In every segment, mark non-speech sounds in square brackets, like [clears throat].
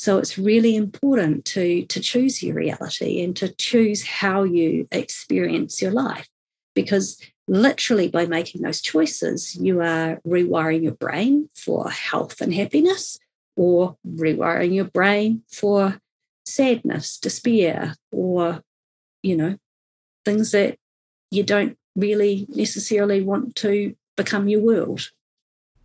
So it's really important to, to choose your reality and to choose how you experience your life because literally by making those choices, you are rewiring your brain for health and happiness or rewiring your brain for sadness, despair, or, you know, things that you don't really necessarily want to become your world.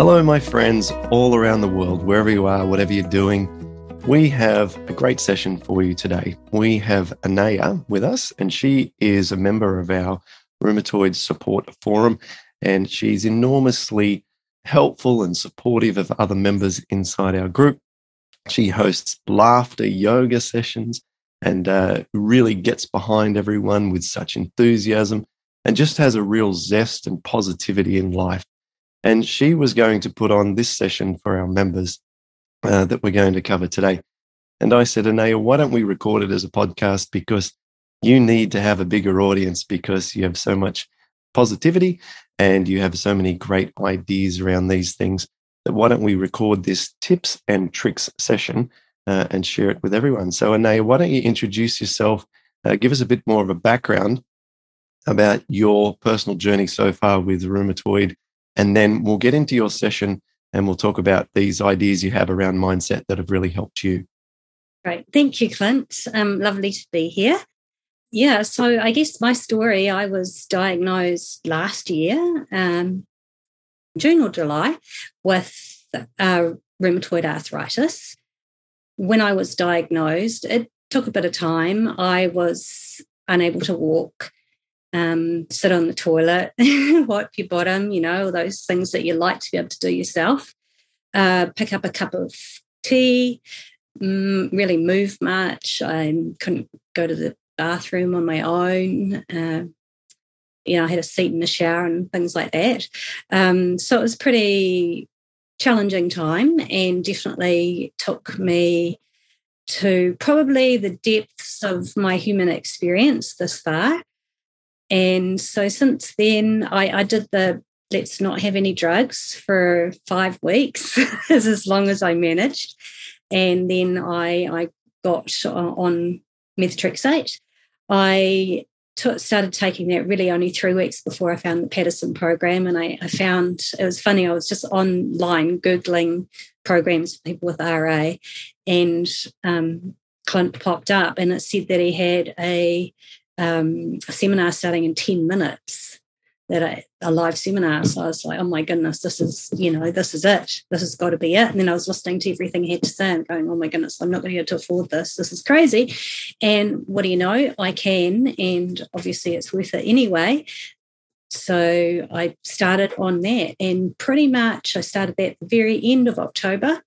Hello, my friends all around the world, wherever you are, whatever you're doing. We have a great session for you today. We have Anaya with us, and she is a member of our Rheumatoid Support Forum, and she's enormously helpful and supportive of other members inside our group. She hosts laughter yoga sessions and uh, really gets behind everyone with such enthusiasm and just has a real zest and positivity in life. And she was going to put on this session for our members uh, that we're going to cover today. And I said, Anaya, why don't we record it as a podcast? Because you need to have a bigger audience because you have so much positivity and you have so many great ideas around these things that why don't we record this tips and tricks session uh, and share it with everyone? So, Anaya, why don't you introduce yourself? Uh, give us a bit more of a background about your personal journey so far with rheumatoid, and then we'll get into your session and we'll talk about these ideas you have around mindset that have really helped you. Great. Thank you, Clint. Um, lovely to be here. Yeah, so I guess my story I was diagnosed last year, um, June or July, with uh, rheumatoid arthritis. When I was diagnosed, it took a bit of time. I was unable to walk, um, sit on the toilet, [laughs] wipe your bottom, you know, those things that you like to be able to do yourself. Uh, pick up a cup of tea, mm, really move much. I couldn't go to the bathroom on my own. Uh, you know, I had a seat in the shower and things like that. Um, so it was pretty challenging time and definitely took me to probably the depths of my human experience this far. And so since then, I, I did the let's not have any drugs for five weeks, [laughs] is as long as I managed. And then I, I got on methotrexate I t- started taking that really only three weeks before I found the Paddison program. And I, I, found it was funny, I was just online Googling programs for people with RA, and um, Clint popped up and it said that he had a, um, a seminar starting in 10 minutes that I, a live seminar. So I was like, oh my goodness, this is, you know, this is it. This has got to be it. And then I was listening to everything he had to say and going, oh my goodness, I'm not going to to afford this. This is crazy. And what do you know? I can. And obviously it's worth it anyway. So I started on that. And pretty much I started that at the very end of October.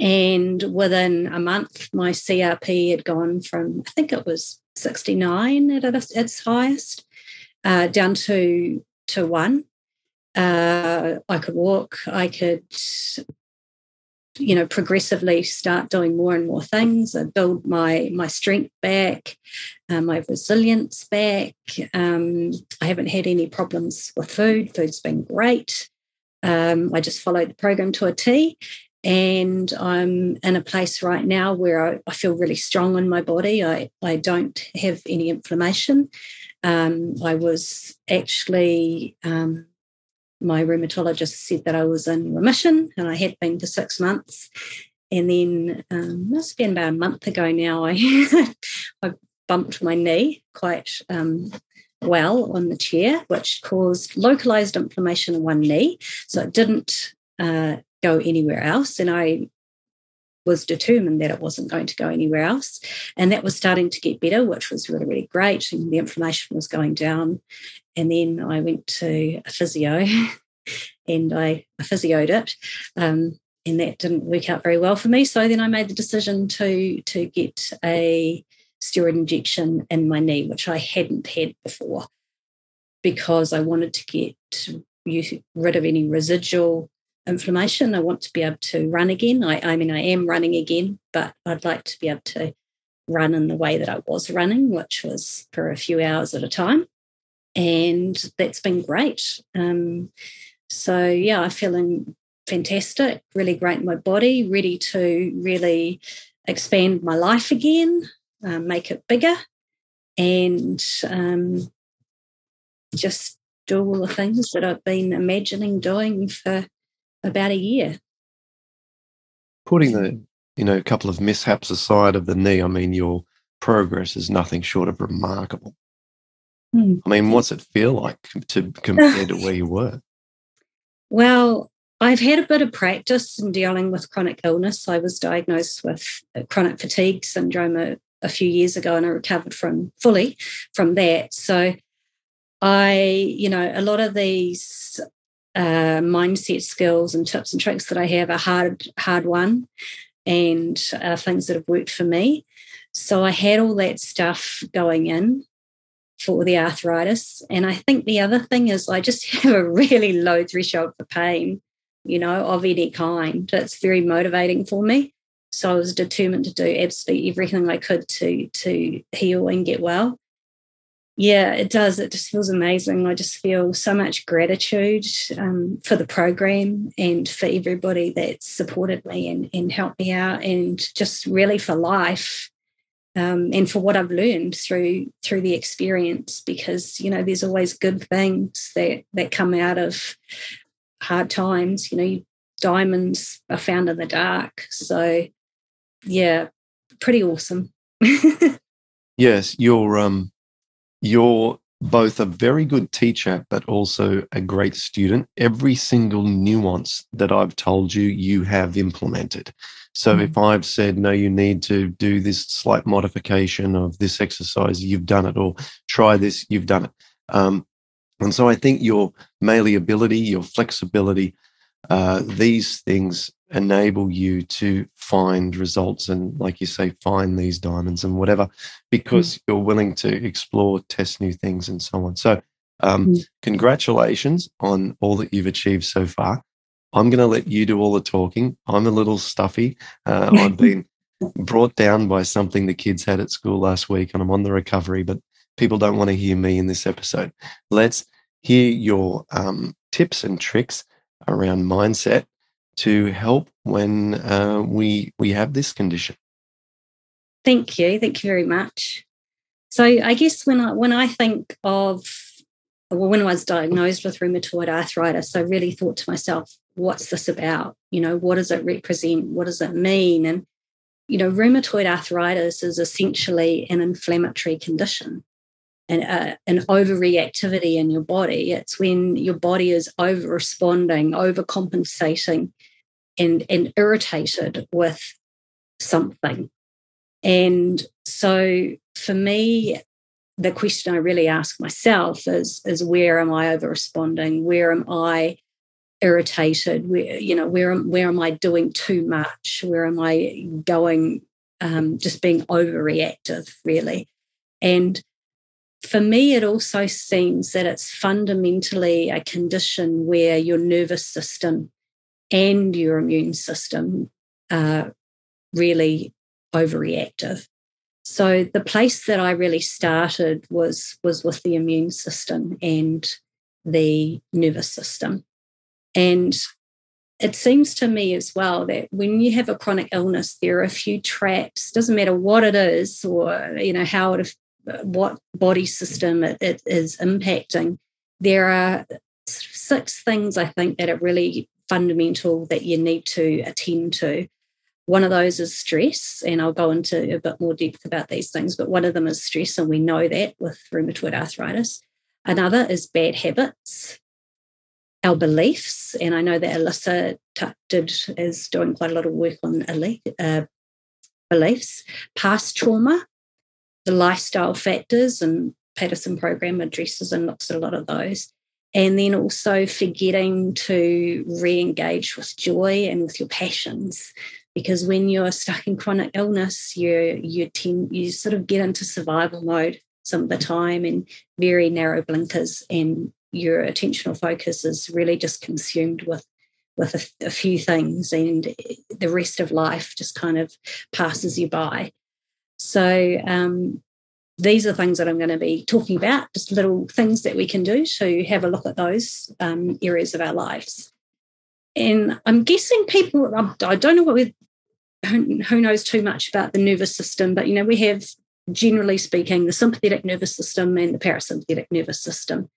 And within a month, my CRP had gone from, I think it was 69 at its highest uh, down to to one. Uh, I could walk. I could, you know, progressively start doing more and more things. I build my my strength back, uh, my resilience back. Um, I haven't had any problems with food. Food's been great. Um, I just followed the program to a T, and I'm in a place right now where I, I, feel really strong in my body. I, I don't have any inflammation. Um, I was actually, um, my rheumatologist said that I was in remission and I had been for six months. And then, um, must have been about a month ago now, I, [laughs] I bumped my knee quite um, well on the chair, which caused localized inflammation in one knee. So it didn't uh, go anywhere else. And I was determined that it wasn't going to go anywhere else. And that was starting to get better, which was really, really great. And the inflammation was going down. And then I went to a physio [laughs] and I, I physioed it. Um, and that didn't work out very well for me. So then I made the decision to to get a steroid injection in my knee, which I hadn't had before, because I wanted to get rid of any residual inflammation. I want to be able to run again. I, I mean, I am running again, but I'd like to be able to run in the way that I was running, which was for a few hours at a time. And that's been great. Um, so, yeah, I'm feeling fantastic, really great in my body, ready to really expand my life again, uh, make it bigger, and um, just do all the things that I've been imagining doing for about a year. Putting the you know a couple of mishaps aside of the knee, I mean your progress is nothing short of remarkable. Hmm. I mean, what's it feel like to compare to where you were? [laughs] Well, I've had a bit of practice in dealing with chronic illness. I was diagnosed with chronic fatigue syndrome a, a few years ago and I recovered from fully from that. So I, you know, a lot of these uh, mindset skills and tips and tricks that I have are hard, hard won and uh, things that have worked for me. So I had all that stuff going in for the arthritis. And I think the other thing is I just [laughs] have a really low threshold for pain, you know, of any kind. It's very motivating for me. So I was determined to do absolutely everything I could to to heal and get well yeah, it does. It just feels amazing. I just feel so much gratitude um, for the program and for everybody that supported me and, and helped me out, and just really for life um, and for what I've learned through through the experience. Because you know, there's always good things that that come out of hard times. You know, diamonds are found in the dark. So, yeah, pretty awesome. [laughs] yes, you're um you're both a very good teacher, but also a great student. Every single nuance that I've told you, you have implemented. So mm-hmm. if I've said, no, you need to do this slight modification of this exercise, you've done it, or try this, you've done it. Um, and so I think your malleability, your flexibility, uh, these things enable you to find results and like you say find these diamonds and whatever because mm. you're willing to explore test new things and so on. So um, mm. congratulations on all that you've achieved so far. I'm going to let you do all the talking. I'm a little stuffy. Uh, i've [laughs] been brought down by something the kids had at school last week and i'm on the recovery but people don't want to hear me in this episode. Let's hear your um, tips and tricks around mindset to help when uh, we we have this condition. Thank you, thank you very much. So I guess when I when I think of well, when I was diagnosed with rheumatoid arthritis, I really thought to myself, what's this about? You know, what does it represent? What does it mean? And you know, rheumatoid arthritis is essentially an inflammatory condition and uh, an overreactivity in your body. It's when your body is over responding, overcompensating, and and irritated with something. And so for me, the question I really ask myself is is where am I over responding? Where am I irritated? Where you know where am where am I doing too much? Where am I going um, just being overreactive really? And for me, it also seems that it's fundamentally a condition where your nervous system and your immune system are really overreactive. So the place that I really started was was with the immune system and the nervous system. And it seems to me as well that when you have a chronic illness, there are a few traps, doesn't matter what it is or you know how it what body system it, it is impacting. There are six things I think that are really fundamental that you need to attend to. One of those is stress, and I'll go into a bit more depth about these things, but one of them is stress, and we know that with rheumatoid arthritis. Another is bad habits, our beliefs, and I know that Alyssa did is doing quite a lot of work on uh, beliefs, past trauma, the lifestyle factors, and Paddison program addresses and looks at a lot of those, And then also forgetting to re engage with joy and with your passions. Because when you're stuck in chronic illness, you you tend you sort of get into survival mode some of the time and very narrow blinkers and your attentional focus is really just consumed with with a, a, few things and the rest of life just kind of passes you by so um, these are things that i'm going to be talking about just little things that we can do to have a look at those um, areas of our lives and i'm guessing people i don't know what we who knows too much about the nervous system but you know we have generally speaking the sympathetic nervous system and the parasympathetic nervous system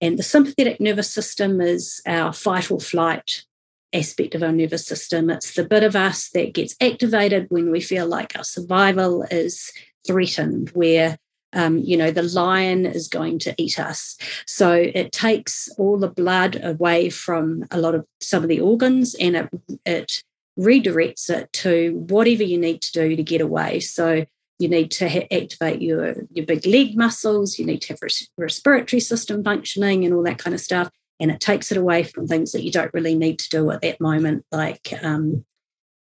and the sympathetic nervous system is our fight or flight aspect of our nervous system. It's the bit of us that gets activated when we feel like our survival is threatened, where um, you know the lion is going to eat us. So it takes all the blood away from a lot of some of the organs, and it it redirects it to whatever you need to do to get away. So you need to ha- activate your, your big leg muscles, you need to have res- respiratory system functioning and all that kind of stuff. And it takes it away from things that you don't really need to do at that moment, like um,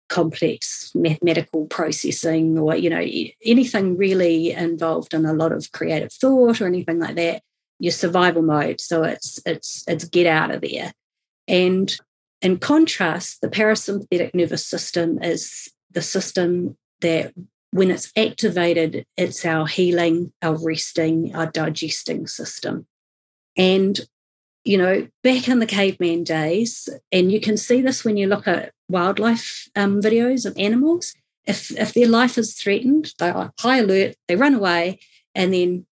complex mathematical processing or, you know, anything really involved in a lot of creative thought or anything like that. Your survival mode. So it's it's it's get out of there. And in contrast, the parasympathetic nervous system is the system that when it's activated, it's our healing, our resting, our digesting system. And, you know, back in the caveman days, and you can see this when you look at wildlife um, videos of animals, if, if their life is threatened, they're high alert, they run away, and then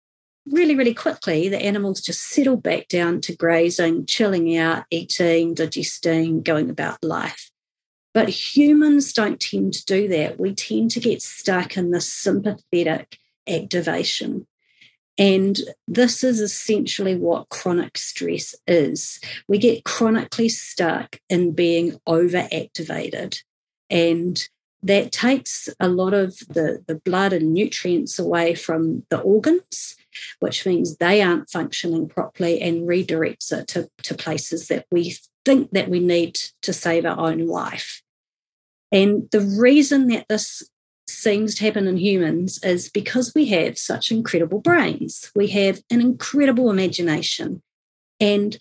really, really quickly, the animals just settle back down to grazing, chilling out, eating, digesting, going about life. But humans don't tend to do that. We tend to get stuck in the sympathetic activation. And this is essentially what chronic stress is. We get chronically stuck in being overactivated. And that takes a lot of the, the blood and nutrients away from the organs, which means they aren't functioning properly and redirects it to, to places that we think that we need to save our own life. And the reason that this seems to happen in humans is because we have such incredible brains. We have an incredible imagination. And,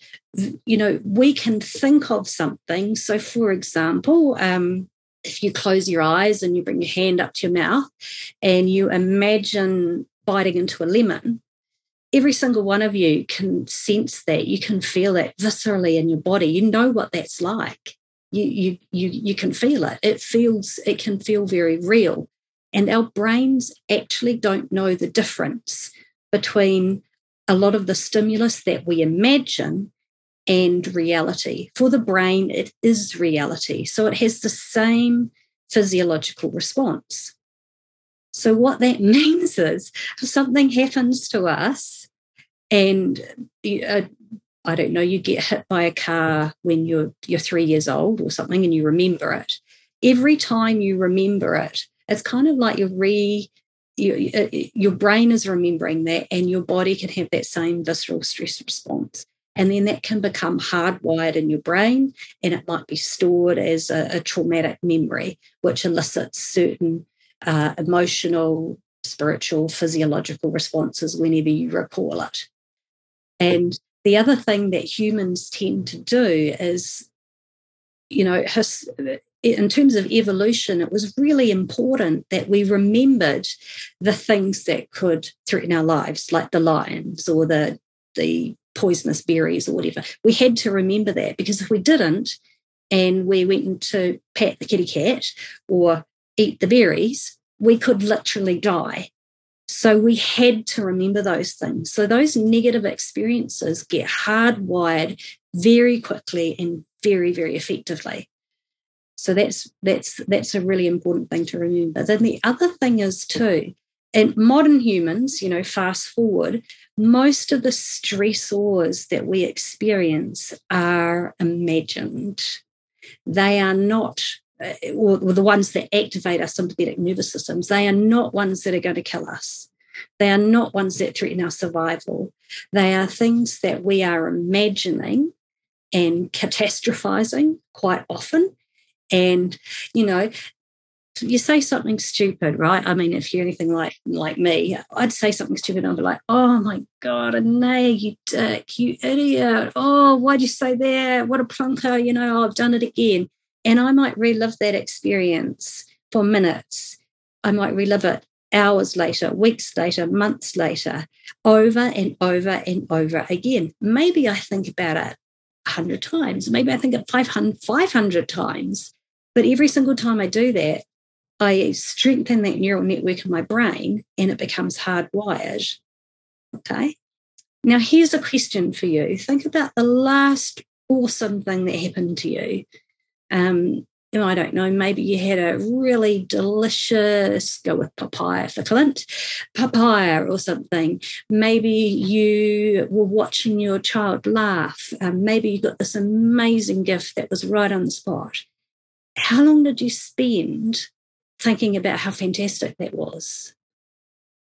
you know, we can think of something. So, for example, um, if you close your eyes and you bring your hand up to your mouth and you imagine biting into a lemon, every single one of you can sense that. You can feel that viscerally in your body. You know what that's like you you you you can feel it it feels it can feel very real and our brains actually don't know the difference between a lot of the stimulus that we imagine and reality for the brain it is reality so it has the same physiological response so what that [laughs] means is if something happens to us and uh, I don't know, you get hit by a car when you're you're three years old or something, and you remember it. Every time you remember it, it's kind of like you're re you, uh, your brain is remembering that, and your body can have that same visceral stress response. And then that can become hardwired in your brain, and it might be stored as a, a traumatic memory, which elicits certain uh, emotional, spiritual, physiological responses whenever you recall it. And the other thing that humans tend to do is, you know, his, in terms of evolution, it was really important that we remembered the things that could threaten our lives, like the lions or the the poisonous berries or whatever. We had to remember that because if we didn't, and we went to pat the kitty cat or eat the berries, we could literally die. So we had to remember those things. So those negative experiences get hardwired very quickly and very, very effectively. So that's that's that's a really important thing to remember. Then the other thing is too, in modern humans, you know, fast forward, most of the stressors that we experience are imagined. They are not uh, or the ones that activate our sympathetic nervous systems, they are not ones that are going to kill us. They are not ones that threaten our survival. They are things that we are imagining and catastrophizing quite often. And, you know, you say something stupid, right? I mean, if you're anything like like me, I'd say something stupid and I'd be like, oh my God, Anaya, you dick, you idiot. Oh, why'd you say that? What a plunker, you know, I've done it again. And I might relive that experience for minutes. I might relive it hours later, weeks later, months later, over and over and over again. Maybe I think about it 100 times. Maybe I think it 500, 500 times. But every single time I do that, I strengthen that neural network in my brain and it becomes hardwired. Okay. Now, here's a question for you. Think about the last awesome thing that happened to you. Um, I don't know, maybe you had a really delicious, go with papaya for Clint, papaya or something. Maybe you were watching your child laugh. Um, maybe you got this amazing gift that was right on the spot. How long did you spend thinking about how fantastic that was?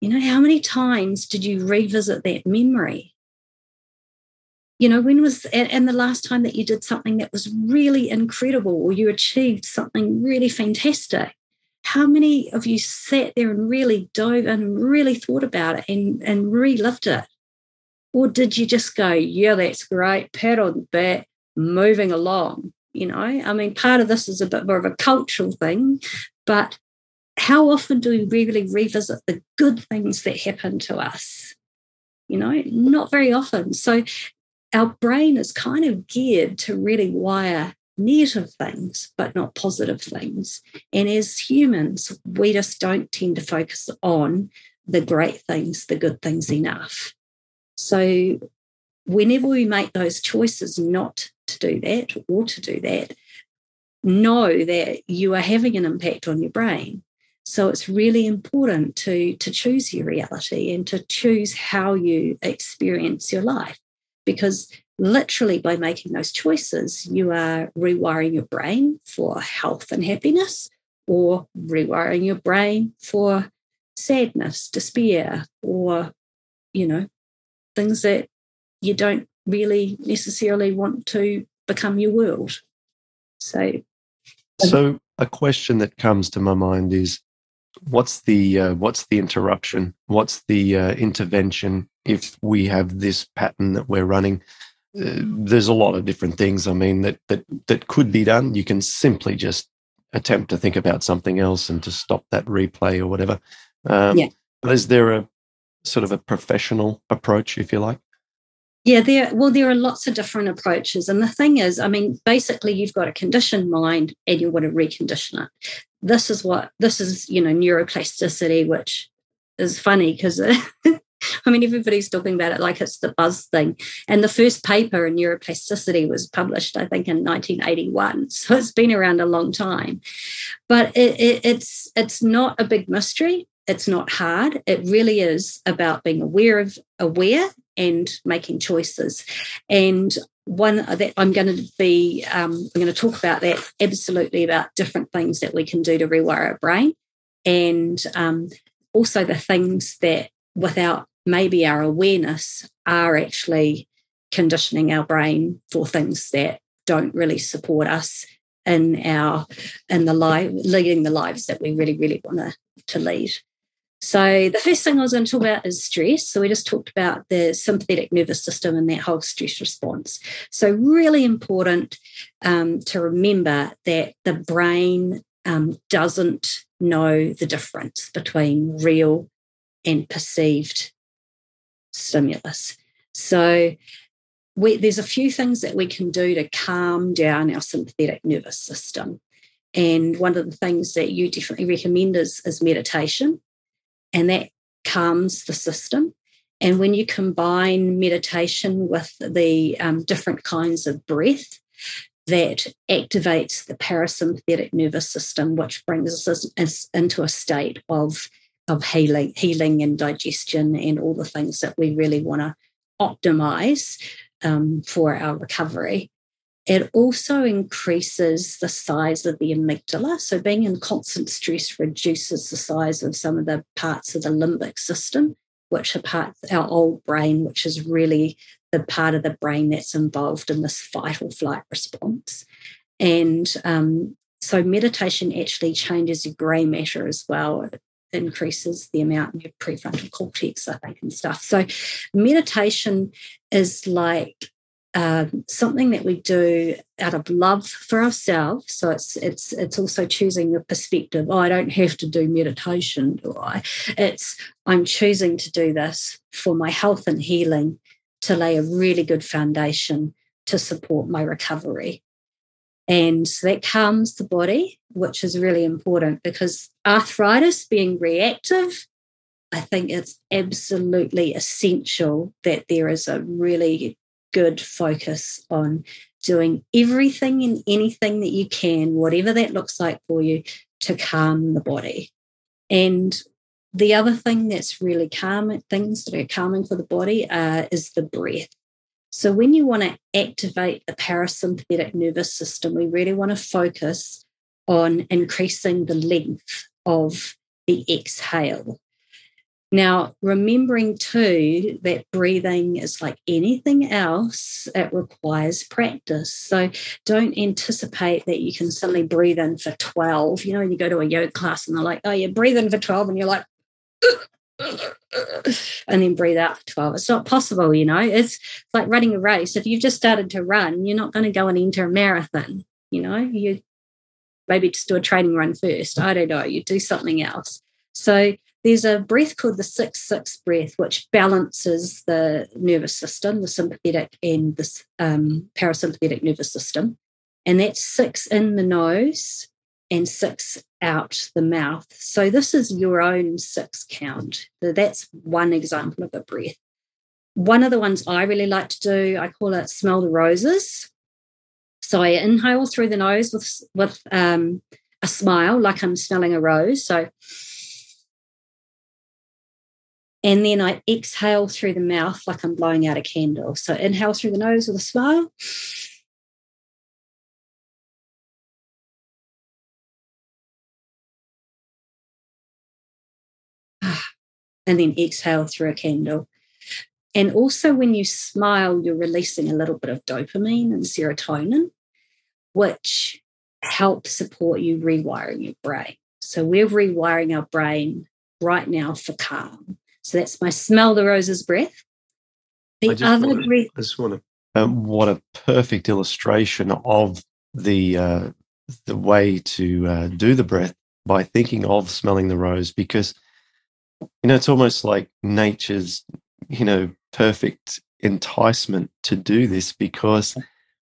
You know, how many times did you revisit that memory? You know, when was and the last time that you did something that was really incredible or you achieved something really fantastic? How many of you sat there and really dove and really thought about it and, and relived it? Or did you just go, yeah, that's great, pat on the back, moving along? You know, I mean, part of this is a bit more of a cultural thing, but how often do we really revisit the good things that happen to us? You know, not very often. So our brain is kind of geared to really wire negative things, but not positive things. And as humans, we just don't tend to focus on the great things, the good things enough. So whenever we make those choices not to do that or to do that, know that you are having an impact on your brain. So it's really important to, to choose your reality and to choose how you experience your life. Because literally by making those choices, you are rewiring your brain for health and happiness, or rewiring your brain for sadness, despair, or, you know, things that you don't really necessarily want to become your world. So so a question that comes to my mind is what's the uh, what's the interruption? What's the uh, intervention if we have this pattern that we're running? Uh, there's a lot of different things. I mean that that that could be done. You can simply just attempt to think about something else and to stop that replay or whatever. Um, yeah. But is there a sort of a professional approach, if you like? Yeah, there well, there are lots of different approaches. And the thing is, I mean, basically you've got a conditioned mind and you want to recondition it. This is what this is, you know, neuroplasticity, which is funny because [laughs] I mean, everybody's talking about it like it's the buzz thing. And the first paper in neuroplasticity was published, I think, in 1981. [laughs] So it's been around a long time. But it, it, it's it's not a big mystery. It's not hard. It really is about being aware of aware and making choices. And one that I'm going to be, um, I'm going to talk about that absolutely about different things that we can do to rewire our brain, and um, also the things that without maybe our awareness are actually conditioning our brain for things that don't really support us in our in the life leading the lives that we really really want to to lead so, the first thing I was going to talk about is stress. So, we just talked about the sympathetic nervous system and that whole stress response. So, really important um, to remember that the brain um, doesn't know the difference between real and perceived stimulus. So, we, there's a few things that we can do to calm down our sympathetic nervous system. And one of the things that you definitely recommend is, is meditation and that calms the system. And when you combine meditation with the um, different kinds of breath, that activates the parasympathetic nervous system, which brings us into a state of, of healing, healing and digestion and all the things that we really want to optimize um, for our recovery. It also increases the size of the amygdala. So, being in constant stress reduces the size of some of the parts of the limbic system, which are parts our old brain, which is really the part of the brain that's involved in this fight or flight response. And um, so, meditation actually changes your grey matter as well. It increases the amount in your prefrontal cortex, I think, and stuff. So, meditation is like um, something that we do out of love for ourselves. So it's it's it's also choosing the perspective. Oh, I don't have to do meditation, do I? It's I'm choosing to do this for my health and healing to lay a really good foundation to support my recovery. And that calms the body, which is really important because arthritis being reactive, I think it's absolutely essential that there is a really good focus on doing everything and anything that you can, whatever that looks like for you, to calm the body. And the other thing that's really calming, things that are calming for the body uh, is the breath. So when you want to activate the parasympathetic nervous system, we really want to focus on increasing the length of the exhale. Now, remembering too that breathing is like anything else, it requires practice. So don't anticipate that you can suddenly breathe in for 12. You know, you go to a yoga class and they're like, oh, you're breathing for 12, and you're like, [laughs] and then breathe out for 12. It's not possible, you know. It's like running a race. If you've just started to run, you're not going to go and enter a marathon, you know. You maybe just do a training run first. I don't know. You do something else. So there's a breath called the 6 6 breath, which balances the nervous system, the sympathetic and the um, parasympathetic nervous system. And that's six in the nose and six out the mouth. So this is your own six count. That's one example of a breath. One of the ones I really like to do, I call it smell the roses. So I inhale through the nose with with um, a smile, like I'm smelling a rose. So and then I exhale through the mouth like I'm blowing out a candle. So inhale through the nose with a smile. [sighs] And then exhale through a candle. And also, when you smile, you're releasing a little bit of dopamine and serotonin, which help support you rewiring your brain. So, we're rewiring our brain right now for calm. So that's my smell the roses breath. The other wanna, breath. I just want to. Um, what a perfect illustration of the uh, the way to uh, do the breath by thinking of smelling the rose, because you know it's almost like nature's you know perfect enticement to do this because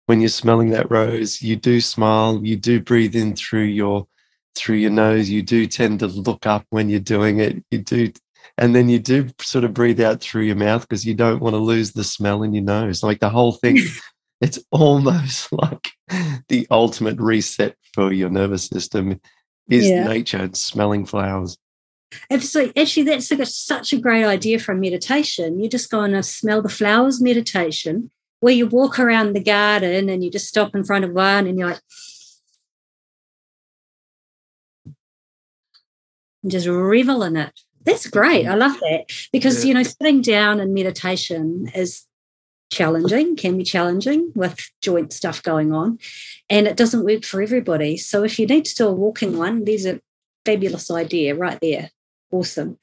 when you're smelling that rose you do smile you do breathe in through your through your nose you do tend to look up when you're doing it you do and then you do sort of breathe out through your mouth because you don't want to lose the smell in your nose like the whole thing mm. [laughs] it's almost [laughs] like the ultimate reset for your nervous system is yeah. nature and smelling flowers Absolutely. Actually, that's such a great idea for a meditation. You just go on a uh, smell the flowers meditation where you walk around the garden and you just stop in front of one and you're like, and just revel in it. That's great. I love that because, yeah. you know, sitting down and meditation is challenging, can be challenging with joint stuff going on, and it doesn't work for everybody. So if you need to do a walking one, there's a fabulous idea right there. Awesome.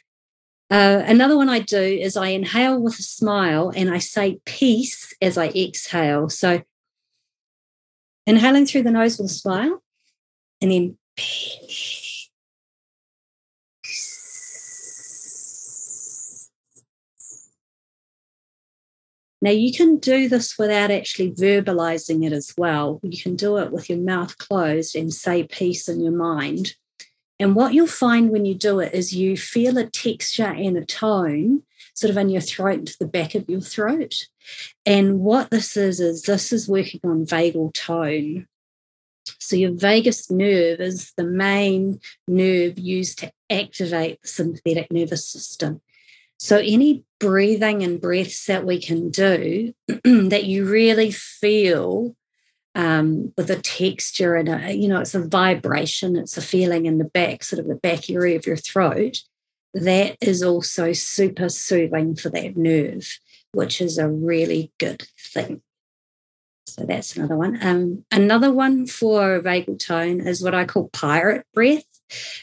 Uh, another one I do is I inhale with a smile and I say peace as I exhale. So inhaling through the nose with a smile and then peace Now, you can do this without actually verbalizing it as well. You can do it with your mouth closed and say peace in your mind. And what you'll find when you do it is you feel a texture and a tone sort of in your throat to the back of your throat. And what this is, is this is working on vagal tone. So, your vagus nerve is the main nerve used to activate the sympathetic nervous system. So, any breathing and breaths that we can do [clears throat] that you really feel um, with a texture and a, you know, it's a vibration, it's a feeling in the back, sort of the back area of your throat. That is also super soothing for that nerve, which is a really good thing. So that's another one. Um, another one for vagal tone is what I call pirate breath,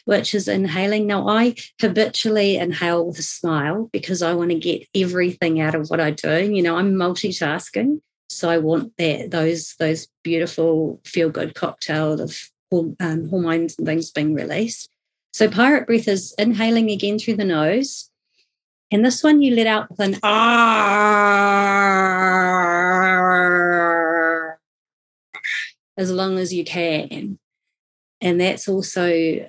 which is inhaling. Now, I habitually inhale with a smile because I want to get everything out of what I do. You know, I'm multitasking. So I want that those those beautiful feel good cocktail of um, hormones and things being released. So pirate breath is inhaling again through the nose, and this one you let out with an ah as long as you can, and that's also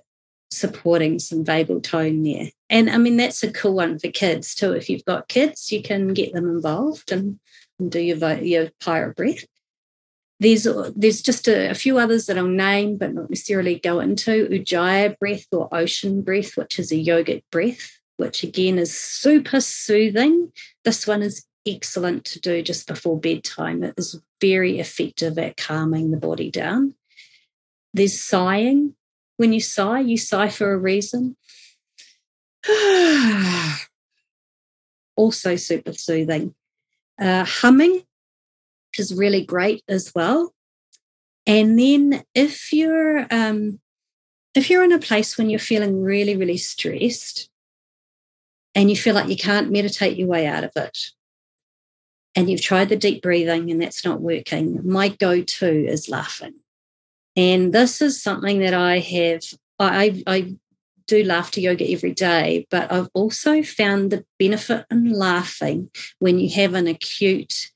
supporting some vagal tone there. And I mean that's a cool one for kids too. If you've got kids, you can get them involved and and do your, your pirate breath. There's, there's just a, a, few others that I'll name, but not necessarily go into. Ujjayi breath or ocean breath, which is a yogic breath, which again is super soothing. This one is excellent to do just before bedtime. It is very effective at calming the body down. There's sighing. When you sigh, you sigh for a reason. [sighs] also super soothing. Uh, humming is really great as well. And then if you're um, if you're in a place when you're feeling really, really stressed and you feel like you can't meditate your way out of it, and you've tried the deep breathing and that's not working, my go-to is laughing. And this is something that I have I, I do laughter yoga every day, but I've also found the benefit in laughing when you have an acute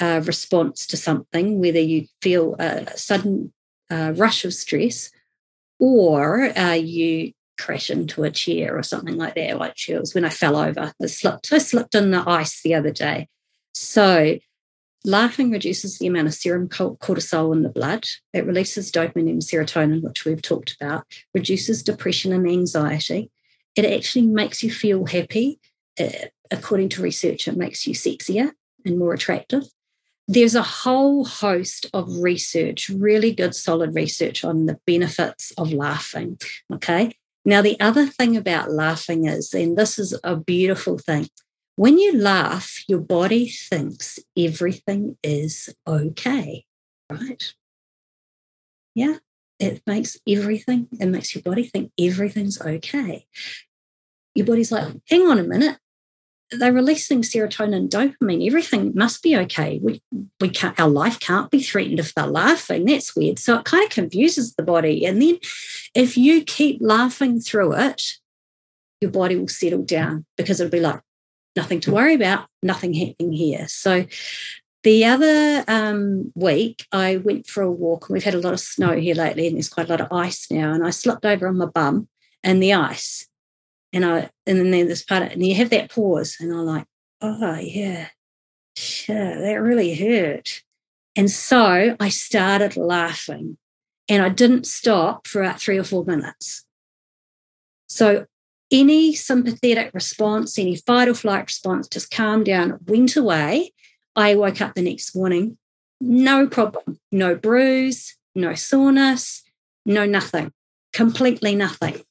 uh, response to something, whether you feel a sudden uh, rush of stress or uh, you crash into a chair or something like that, like chills when I fell over. I slipped, I slipped on the ice the other day. So Laughing reduces the amount of serum cortisol in the blood. It releases dopamine and serotonin, which we've talked about, reduces depression and anxiety. It actually makes you feel happy. Uh, according to research, it makes you sexier and more attractive. There's a whole host of research, really good, solid research on the benefits of laughing. Okay. Now, the other thing about laughing is, and this is a beautiful thing, when you laugh, your body thinks everything is okay, right? Yeah, it makes everything, it makes your body think everything's okay. Your body's like, hang on a minute, they're releasing serotonin dopamine. Everything must be okay. We, we can't, our life can't be threatened if they're laughing. That's weird. So it kind of confuses the body. And then if you keep laughing through it, your body will settle down because it'll be like, nothing to worry about, nothing happening here. So the other um, week, I went for a walk, and we've had a lot of snow here lately, and there's quite a lot of ice now. And I slipped over on my bum and the ice, and I and then there's part of, and you have that pause, and I'm like, oh yeah, sure, that really hurt. And so I started laughing, and I didn't stop for about three or four minutes. So any sympathetic response, any fight or flight response just calmed down, went away. I woke up the next morning, no problem, no bruise, no soreness, no nothing, completely nothing.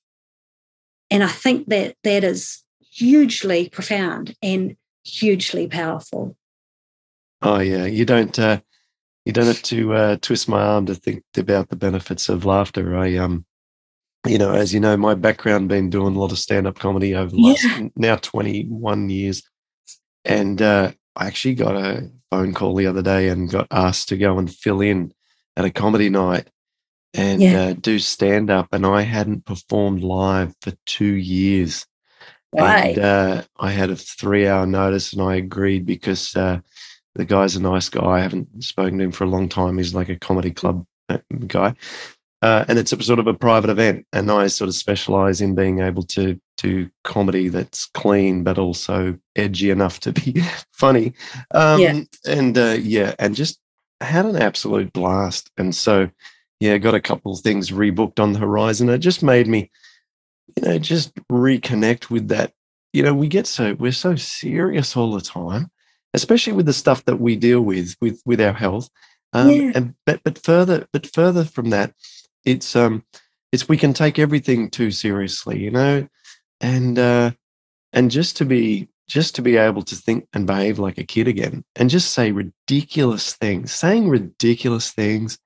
And I think that that is hugely profound and hugely powerful. Oh yeah, you don't uh, you don't have to uh, twist my arm to think about the benefits of laughter. I um you know, as you know, my background been doing a lot of stand up comedy over the last now 21 years. And uh, I actually got a phone call the other day and got asked to go and fill in at a comedy night and yeah. uh, do stand up. And I hadn't performed live for two years. Right. And uh, I had a three hour notice and I agreed because uh, the guy's a nice guy. I haven't spoken to him for a long time. He's like a comedy club uh, guy. Uh, and it's a sort of a private event. And I sort of specialize in being able to do comedy that's clean, but also edgy enough to be [laughs] funny. Um, yeah. And uh, yeah, and just had an absolute blast. And so, yeah, got a couple of things rebooked on the horizon. It just made me, you know, just reconnect with that. You know, we get so, we're so serious all the time, especially with the stuff that we deal with, with, with our health Um, Yeah. and but but further but further from that, it's um it's we can take everything too seriously, you know, and uh, and just to be just to be able to think and behave like a kid again, and just say ridiculous things, saying ridiculous things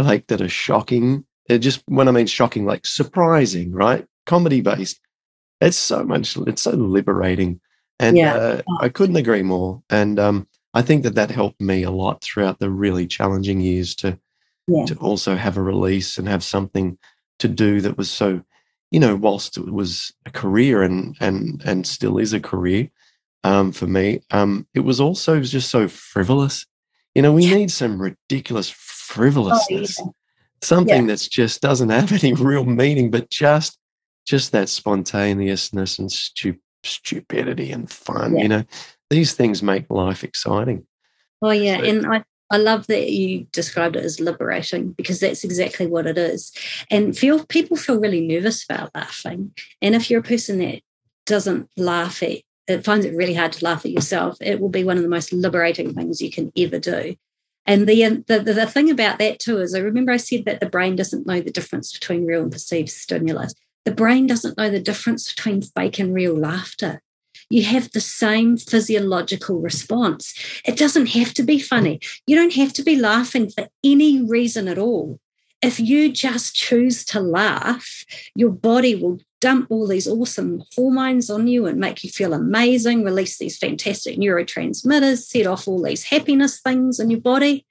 like that are shocking. It just when I mean shocking, like surprising, right? Comedy based. It's so much. It's so liberating, and Yeah. uh, I couldn't agree more. And um, I think that that helped me a lot throughout the really challenging years to Yeah. to also have a release and have something to do that was so, you know, whilst it was a career and and and still is a career um, for me, um, it was also just so frivolous. You know, we Yeah. need some ridiculous Oh, frivolousness, yeah. something that's just doesn't have [laughs] any real meaning, but just just that spontaneousness and stu- stupidity and fun. Yeah. You know, these things make life exciting. Oh yeah, So- and I I love that you described it as liberating because that's exactly what it is. And feel people feel really nervous about laughing. And if you're a person that doesn't laugh at it finds it really hard to laugh at yourself, it will be one of the most liberating things you can ever do. And the, the the thing about that too is I remember I said that the brain doesn't know the difference between real and perceived stimulus. The brain doesn't know the difference between fake and real laughter. You have the same physiological response. It doesn't have to be funny. You don't have to be laughing for any reason at all. If you just choose to laugh, your body will dump all these awesome hormones on you and make you feel amazing, release these fantastic neurotransmitters, set off all these happiness things in your body,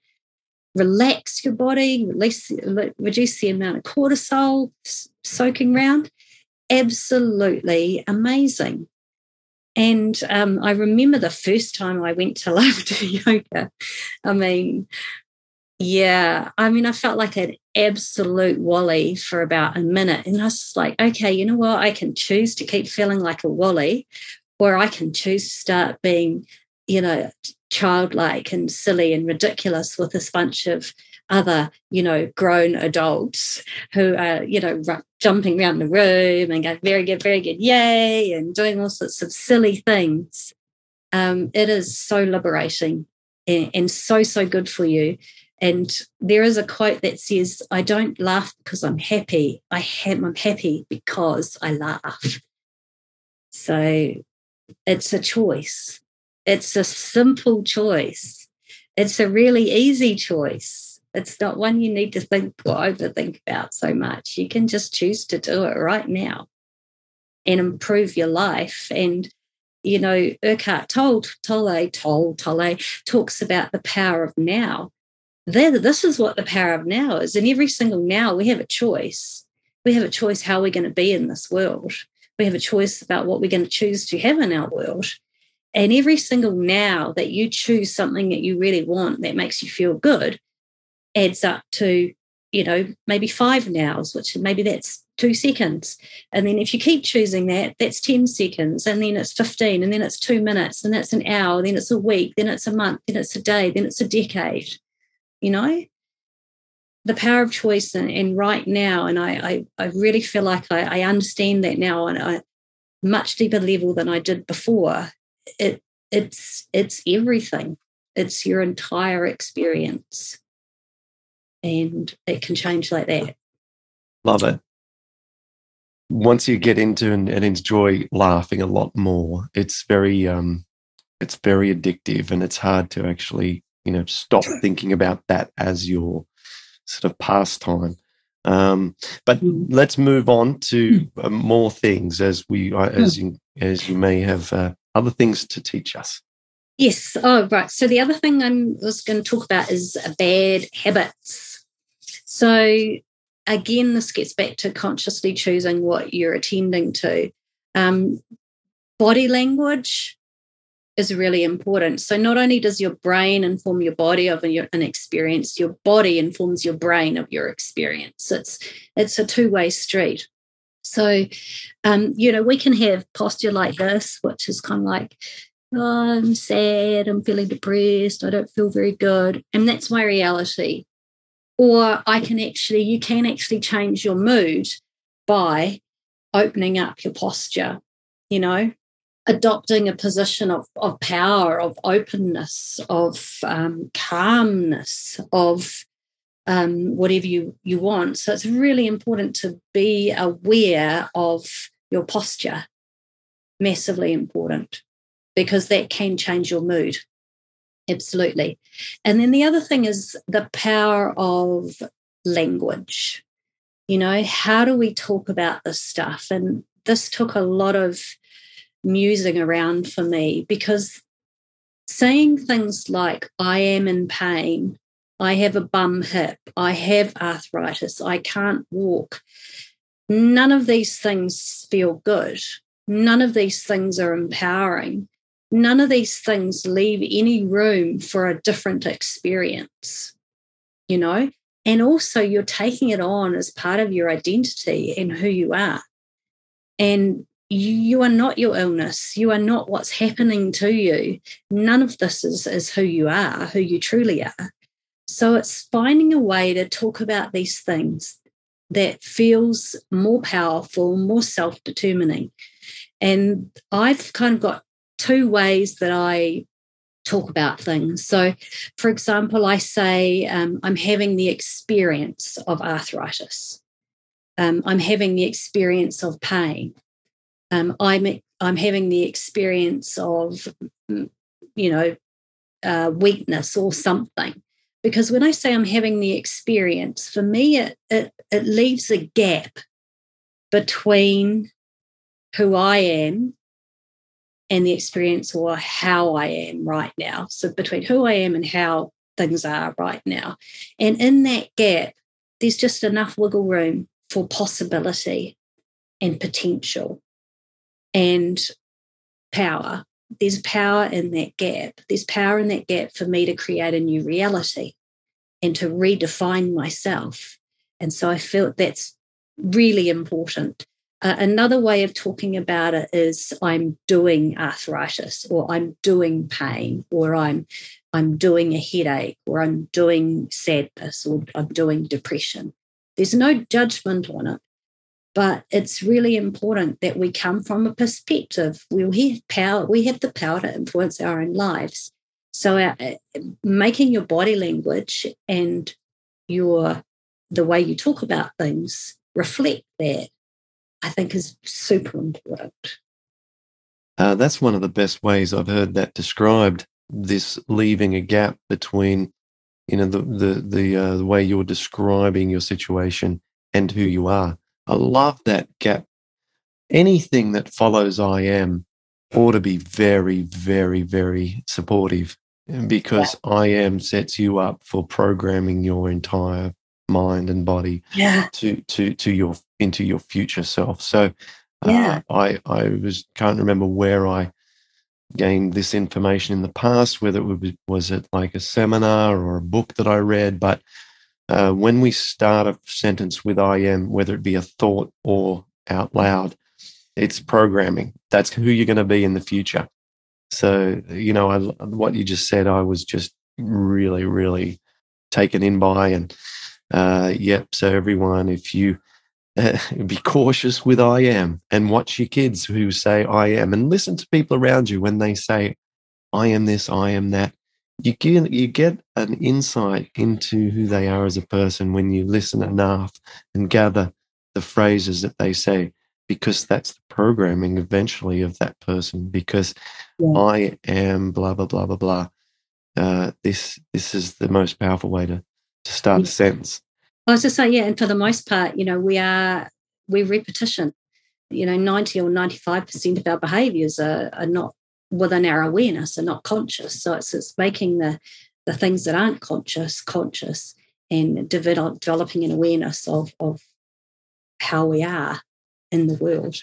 relax your body, release, reduce the amount of cortisol soaking around. Absolutely amazing. And um, I remember the first time I went to laughter yoga. I mean, yeah, I mean, I felt like an absolute wally for about a minute. And I was like, okay, you know what? I can choose to keep feeling like a wally, or I can choose to start being, you know, childlike and silly and ridiculous with this bunch of other, you know, grown adults who are, you know, ru- jumping around the room and going, very good, very good, yay, and doing all sorts of silly things. Um, it is so liberating and, and so, so good for you. And there is a quote that says, I don't laugh because I'm happy. I am I'm happy because I laugh. So it's a choice. It's a simple choice. It's a really easy choice. It's not one you need to think or overthink about so much. You can just choose to do it right now and improve your life. And, you know, Eckhart told Tolle, told Tolle talks about the power of now. This is what the power of now is. In every single now, we have a choice. We have a choice how we're going to be in this world. We have a choice about what we're going to choose to have in our world. And every single now that you choose something that you really want that makes you feel good adds up to, you know, maybe five nows, which maybe that's two seconds. And then if you keep choosing that, that's 10 seconds. And then it's 15. And then it's two minutes. And that's an hour. Then it's a week. Then it's a month. Then it's a day. Then it's a decade. You know? The power of choice and, and right now. And I, I, I really feel like I, I understand that now on a much deeper level than I did before. It it's it's everything. It's your entire experience. And it can change like that. Love it. Once you get into and, and enjoy laughing a lot more, it's very um it's very addictive and it's hard to actually, you know, stop thinking about that as your sort of pastime. Um, but Mm. let's move on to uh, more things as we uh, as you as you may have uh, other things to teach us. Yes. Oh, right. So the other thing I was going to talk about is bad habits. So again, this gets back to consciously choosing what you're attending to. Um, body language is really important. So not only does your brain inform your body of an experience, your body informs your brain of your experience. It's it's a two way street. So, um, you know, we can have posture like this, which is kind of like oh, I'm sad, I'm feeling depressed, I don't feel very good. And that's my reality. Or I can actually, you can actually change your mood by opening up your posture, you know, adopting a position of, of power, of openness, of um, calmness, of um, whatever you, you want. So it's really important to be aware of your posture, massively important, because that can change your mood. Absolutely. And then the other thing is the power of language. You know, how do we talk about this stuff? And this took a lot of musing around for me because saying things like, I am in pain, I have a bum hip, I have arthritis, I can't walk, none of these things feel good. None of these things are empowering. None of these things leave any room for a different experience, you know? And also, you're taking it on as part of your identity and who you are. And you are not your illness. You are not what's happening to you. None of this is, is who you are, who you truly are. So it's finding a way to talk about these things that feels more powerful, more self determining. And I've kind of got two ways that I talk about things. So, for example, I say, um, I'm having the experience of arthritis. Um, I'm having the experience of pain um, I'm I'm having the experience of mm, you know uh, weakness or something because when I say I'm having the experience, for me it, it it leaves a gap between who I am and the experience or how I am right now. So between who I am and how things are right now. And in that gap, there's just enough wiggle room for possibility and potential and power. There's power in that gap. There's power in that gap for me to create a new reality and to redefine myself. And so I feel that's really important. Uh, another way of talking about it is I'm doing arthritis or I'm doing pain or I'm I'm doing a headache or I'm doing sadness or I'm doing depression. There's no judgment on it. But it's really important that we come from a perspective where we have power, we have the power to influence our own lives. So our, uh, making your body language and your the way you talk about things reflect that, I think is super important. Uh, that's one of the best ways I've heard that described. This leaving a gap between, you know, the the the, uh, the way you're describing your situation and who you are. I love that gap. Anything that follows I am ought to be very, very, very supportive because yeah. I am sets you up for programming your entire mind and body yeah. to to to your into your future self. So uh, yeah. I I was can't remember where I gained this information in the past, whether it was was it like a seminar or a book that I read, but uh, when we start a sentence with I am, whether it be a thought or out loud, it's programming. That's who you're going to be in the future. So, you know, I, what you just said, I was just really, really taken in by. And uh, yep, so everyone, if you uh, [laughs] be cautious with I am and watch your kids who say I am and listen to people around you when they say I am this, I am that you get you get an insight into who they are as a person when you listen enough and gather the phrases that they say because that's the programming eventually of that person because yeah. i am blah blah blah blah blah uh, this this is the most powerful way to to start a sentence i was just saying yeah and for the most part you know we are we repetition you know 90 or 95% of our behaviors are, are not within our awareness and not conscious. So it's, it's making the, the things that aren't conscious conscious and develop, developing an awareness of, of how we are in the world.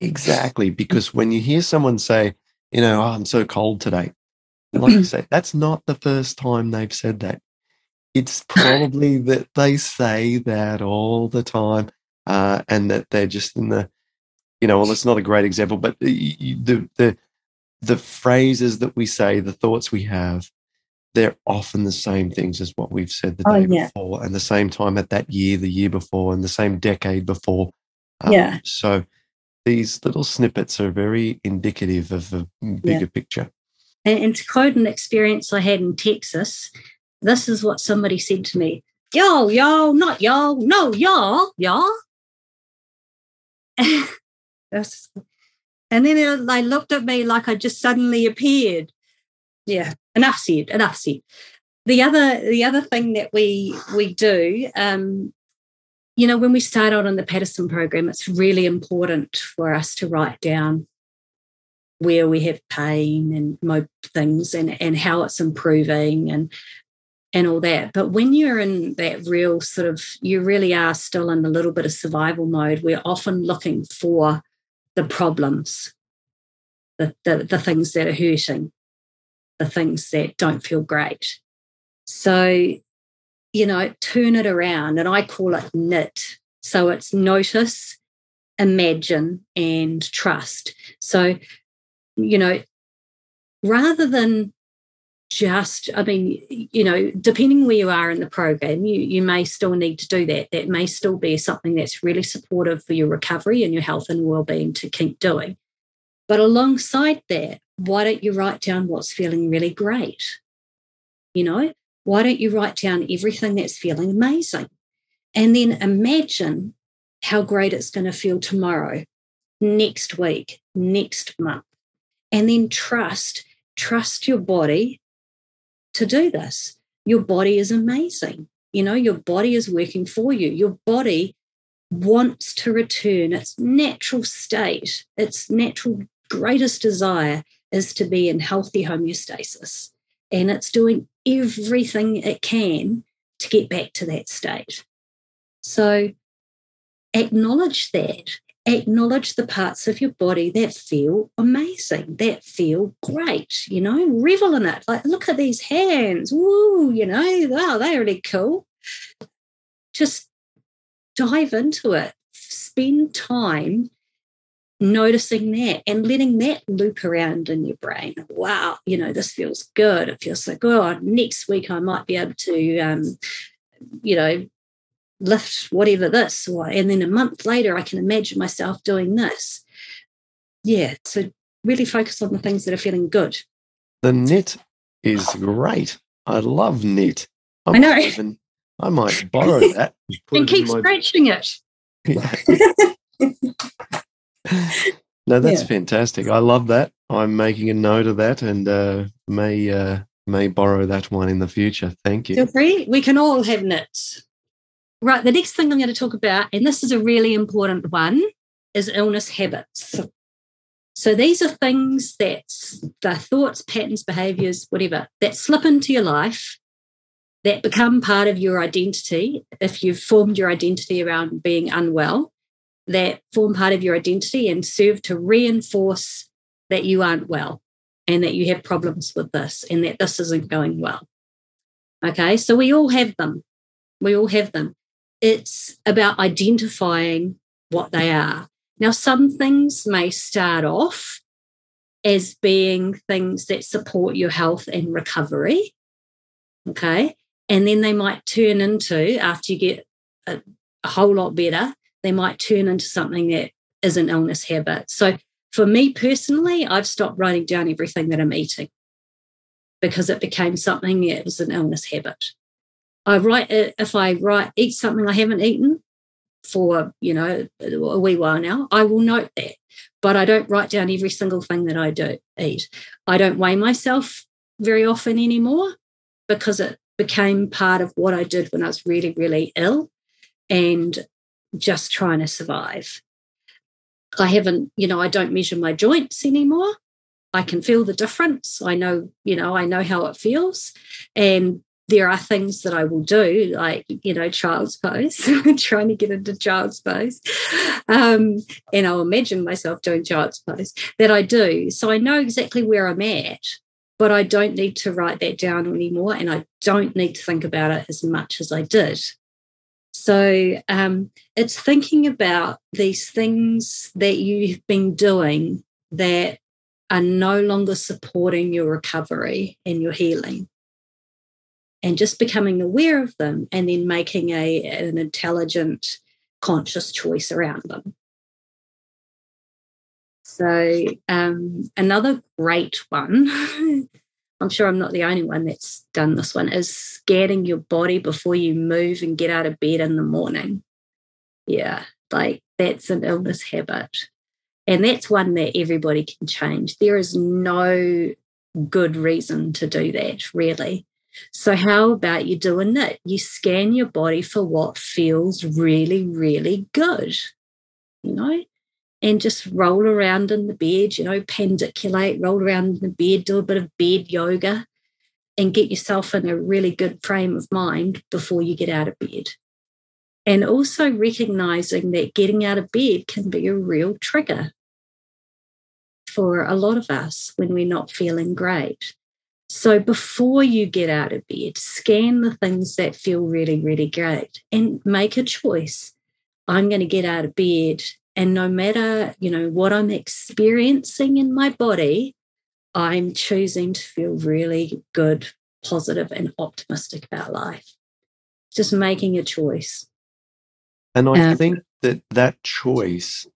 Exactly. Because when you hear someone say, you know, oh, I'm so cold today, like you [clears throat] say, that's not the first time they've said that. It's probably that they say that all the time uh, and that they're just in the, you know, well, it's not a great example, but the, the, the the phrases that we say, the thoughts we have, they're often the same things as what we've said the oh, day yeah. before, and the same time at that year, the year before, and the same decade before. Um, yeah. So these little snippets are very indicative of a bigger yeah. picture. And, and to quote an experience I had in Texas, this is what somebody said to me Yo, yo, not yo, no, y'all, y'all. [laughs] and then they looked at me like I just suddenly appeared. Yeah, enough said, enough said. The other, the other thing that we we do, um, you know, when we start out on the Paddison program, it's really important for us to write down where we have pain and things and, and how it's improving and and all that. But when you're in that real sort of, you really are still in a little bit of survival mode, we're often looking for the problems, the, the, the things that are hurting, the things that don't feel great. So, you know, turn it around. And I call it knit. So it's notice, imagine, and trust. So you know, rather than just i mean you know depending where you are in the program you you may still need to do that. That may still be something that's really supportive for your recovery and your health and well-being to keep doing. But alongside that why don't you write down what's feeling really great? You know why don't you write down everything that's feeling amazing? And then imagine how great it's going to feel tomorrow next week next month. And then trust trust your body to do this. Your body is amazing. You know your body is working for you. Your body wants to return its natural state its natural greatest desire is to be in healthy homeostasis. And it's doing everything it can to get back to that state. So acknowledge that acknowledge the parts of your body that feel amazing, that feel great, you know, revel in it. Like, look at these hands. Woo, you know, wow, they're really cool. Just dive into it. Spend time noticing that and letting that loop around in your brain. Wow, you know, this feels good. It feels so good. Next week I might be able to um, you know, lift whatever this or and then a month later i can imagine myself doing this. Yeah so really focus on the things that are feeling good. The knit is great. I love knit i, I know. even, i might borrow [laughs] that and keep my... scratching it. [laughs] No that's yeah. fantastic. I love that. I'm making a note of that and uh, may uh, may borrow that one in the future. Thank you. Feel free. We can all have knits Right, the next thing I'm going to talk about, and this is a really important one, is illness habits. So these are things that the thoughts, patterns, behaviors, whatever, that slip into your life that become part of your identity. If you've formed your identity around being unwell, that form part of your identity and serve to reinforce that you aren't well and that you have problems with this and that this isn't going well. Okay, so we all have them. We all have them it's about identifying what they are. Now, some things may start off as being things that support your health and recovery. Okay. And then they might turn into, after you get a, a whole lot better, they might turn into something that is an illness habit. So, for me personally, I've stopped writing down everything that I'm eating because it became something that was an illness habit. I write uh, if I write eat something I haven't eaten for you know a wee while now, I will note that, but I don't write down every single thing that I do eat. I don't weigh myself very often anymore because it became part of what I did when I was really really ill and just trying to survive. I haven't, you know, I don't measure my joints anymore. I can feel the difference. I know, you know, I know how it feels. And there are things that I will do, like, you know, child's pose, [laughs] trying to get into child's pose. Um, and I'll imagine myself doing child's pose that I do. So I know exactly where I'm at, but I don't need to write that down anymore. And I don't need to think about it as much as I did. So um, it's thinking about these things that you've been doing that are no longer supporting your recovery and your healing and just becoming aware of them and then making a, an intelligent, conscious choice around them. So, um, another great one, [laughs] I'm sure I'm not the only one that's done this one, is scanning your body before you move and get out of bed in the morning. Yeah, like that's an illness habit. And that's one that everybody can change. There is no good reason to do that, really. So, how about you doing it? You scan your body for what feels really, really good, you know, and just roll around in the bed, you know, pandiculate, roll around in the bed, do a bit of bed yoga, and get yourself in a really good frame of mind before you get out of bed. And also recognizing that getting out of bed can be a real trigger for a lot of us when we're not feeling great. So before you get out of bed, scan the things that feel really, really great and make a choice. I'm going to get out of bed. And no matter, you know, what I'm experiencing in my body, I'm choosing to feel really good, positive, and optimistic about life. Just making a choice. And I um, think that that choice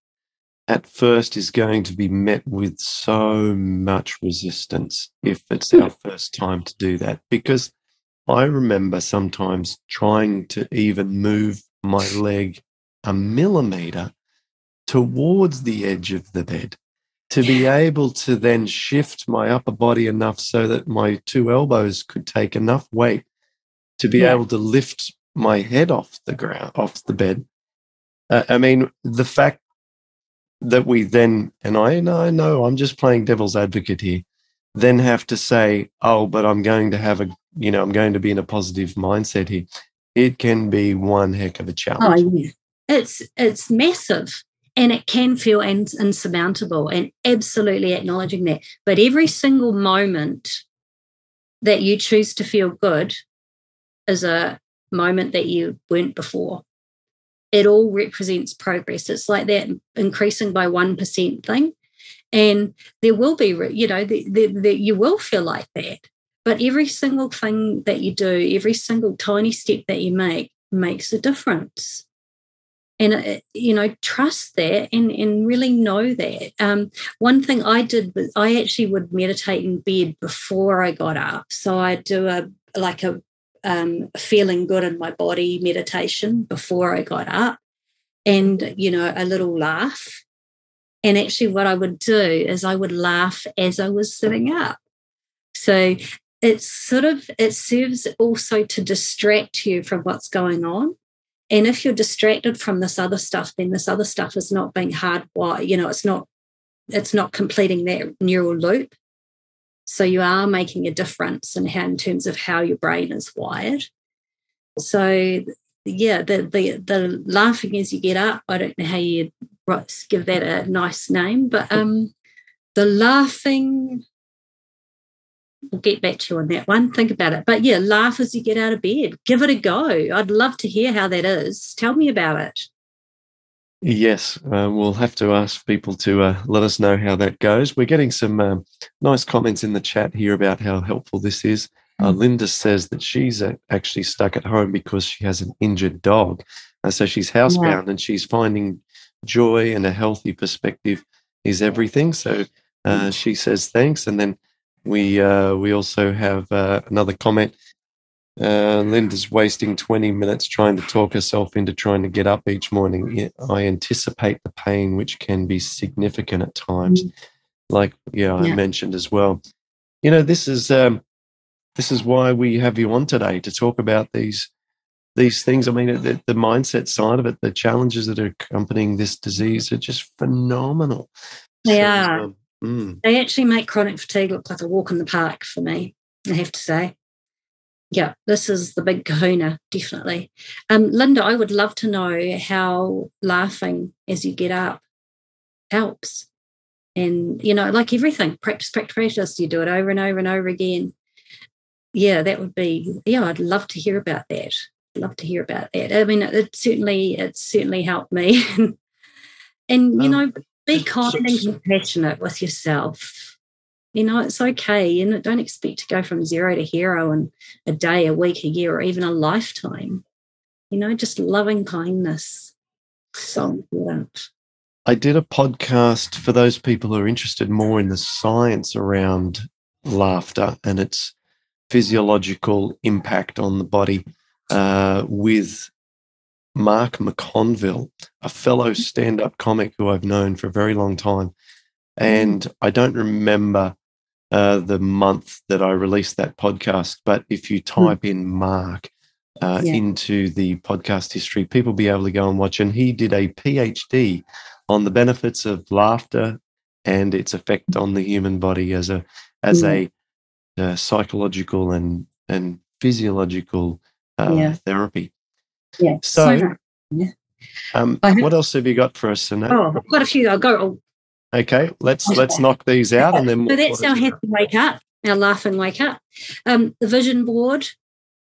at first is going to be met with so much resistance if it's our first time to do that. Because I remember sometimes trying to even move my leg a millimeter towards the edge of the bed to be able to then shift my upper body enough so that my two elbows could take enough weight to be yeah. able to lift my head off the ground, off the bed. Uh, I mean, the fact that we then, and I know, I know, I'm just playing devil's advocate here, then have to say, oh, but I'm going to have a, you know, I'm going to be in a positive mindset here. It can be one heck of a oh, challenge. Oh, yeah. It's it's massive and it can feel insurmountable and absolutely acknowledging that. But every single moment that you choose to feel good is a moment that you weren't before it all represents progress. It's like that increasing by 1% thing. And there will be, you know, the, the, the, you will feel like that. But every single thing that you do, every single tiny step that you make makes a difference. And, uh, you know, trust that and, and really know that. Um, one thing I did was I actually would meditate in bed before I got up. So I do a like a um, feeling good in my body meditation before I got up and, you know, a little laugh. And actually, what I would do is I would laugh as I was sitting up. So it's sort of, it serves also to distract you from what's going on. And if you're distracted from this other stuff, then this other stuff is not being hardwired, you know, it's not it's not completing that neural loop. So you are making a difference in how, in terms of how your brain is wired. So yeah, the the the laughing as you get up. I don't know how you give that a nice name, but [laughs] um, the laughing. We'll get back to you on that one. Think about it. But yeah, laugh as you get out of bed. Give it a go. I'd love to hear how that is. Tell me about it. Yes, uh, we'll have to ask people to uh, let us know how that goes. We're getting some uh, nice comments in the chat here about how helpful this is. Uh, mm. Linda says that she's uh, actually stuck at home because she has an injured dog. Uh, so she's housebound yeah. and she's finding joy and a healthy perspective is everything. So mm. she says thanks. And then we we also have another comment uh, Linda's wasting 20 minutes trying to talk herself into trying to get up each morning. I anticipate the pain, which can be significant at times. Mm. Like, yeah, I mentioned as well. You know, this is um, this is why we have you on today to talk about these these things. I mean, the, the mindset side of it, the challenges that are accompanying this disease are just phenomenal. They so, are. Um, mm. They actually make chronic fatigue look like a walk in the park for me. I have to say yeah, this is the big kahuna, definitely. Um, Linda, I would love to know how laughing as you get up helps. And, you know, like everything, practice, practice, practice, you do it over and over and over again. Yeah, that would be, yeah, I'd love to hear about that. love to hear about that. I mean, it certainly, it certainly helped me. [laughs] and, you know, be kind and compassionate with yourself you know, it's okay. And don't expect to go from zero to hero in a day, a week, a year, or even a lifetime. You know, just loving kindness. So important. I did a podcast for those people who are interested more in the science around laughter and its physiological impact on the body uh, with Mark McConville, a fellow stand up comic who I've known for a very long time. And I don't remember uh, the month that I released that podcast, but if you hmm. type in Mark, uh, yeah. into the podcast history, people will be able to go and watch. And he did a PhD on the benefits of laughter and its effect on the human body as a as a, a, psychological and and physiological uh, yeah. therapy. Yeah. So, so yeah. Um, what else have you got for us? Annette? Oh, I've got a few. I'll go. Okay, let's let's knock these out, and then. So that's our happy wake up, our laugh and wake up. Um, the vision board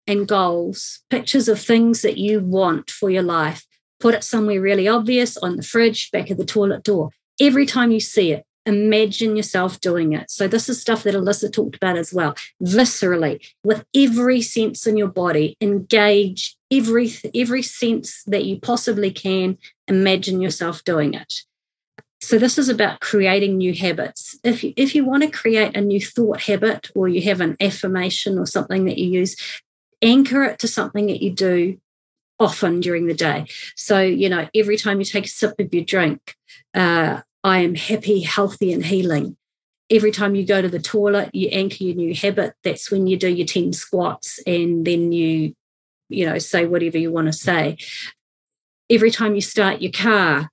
and goals, pictures of things that you want for your life. Put it somewhere really obvious on the fridge, back of the toilet door. Every time you see it, imagine yourself doing it. So, this is stuff that Alyssa talked about as well. Viscerally, with every sense in your body, engage every, every sense that you possibly can. Imagine yourself doing it. So this is about creating new habits. If you, if you want to create a new thought habit or you have an affirmation or something that you use, anchor it to something that you do often during the day. So, you know, every time you take a sip of your drink, uh, I am happy, healthy, and healing. Every time you go to the toilet, you anchor your new habit. That's when you do your 10 squats and then you, you know, say whatever you want to say. Every time you start your car,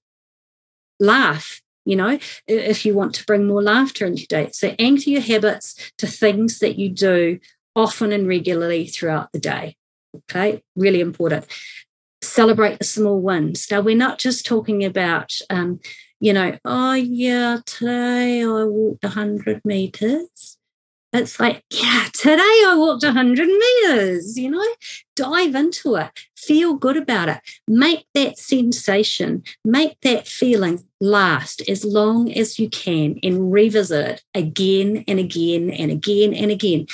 laugh you know, if you want to bring more laughter into your day. So anchor your habits to things that you do often and regularly throughout the day. Okay, really important. Celebrate the small wins. Now, we're not just talking about, um, you know, oh, yeah, today I walked 100 meters. It's like, yeah, today I walked 100 meters, you know, dive into it, feel good about it, make that sensation, make that feeling last as long as you can and revisit it again and again and again and again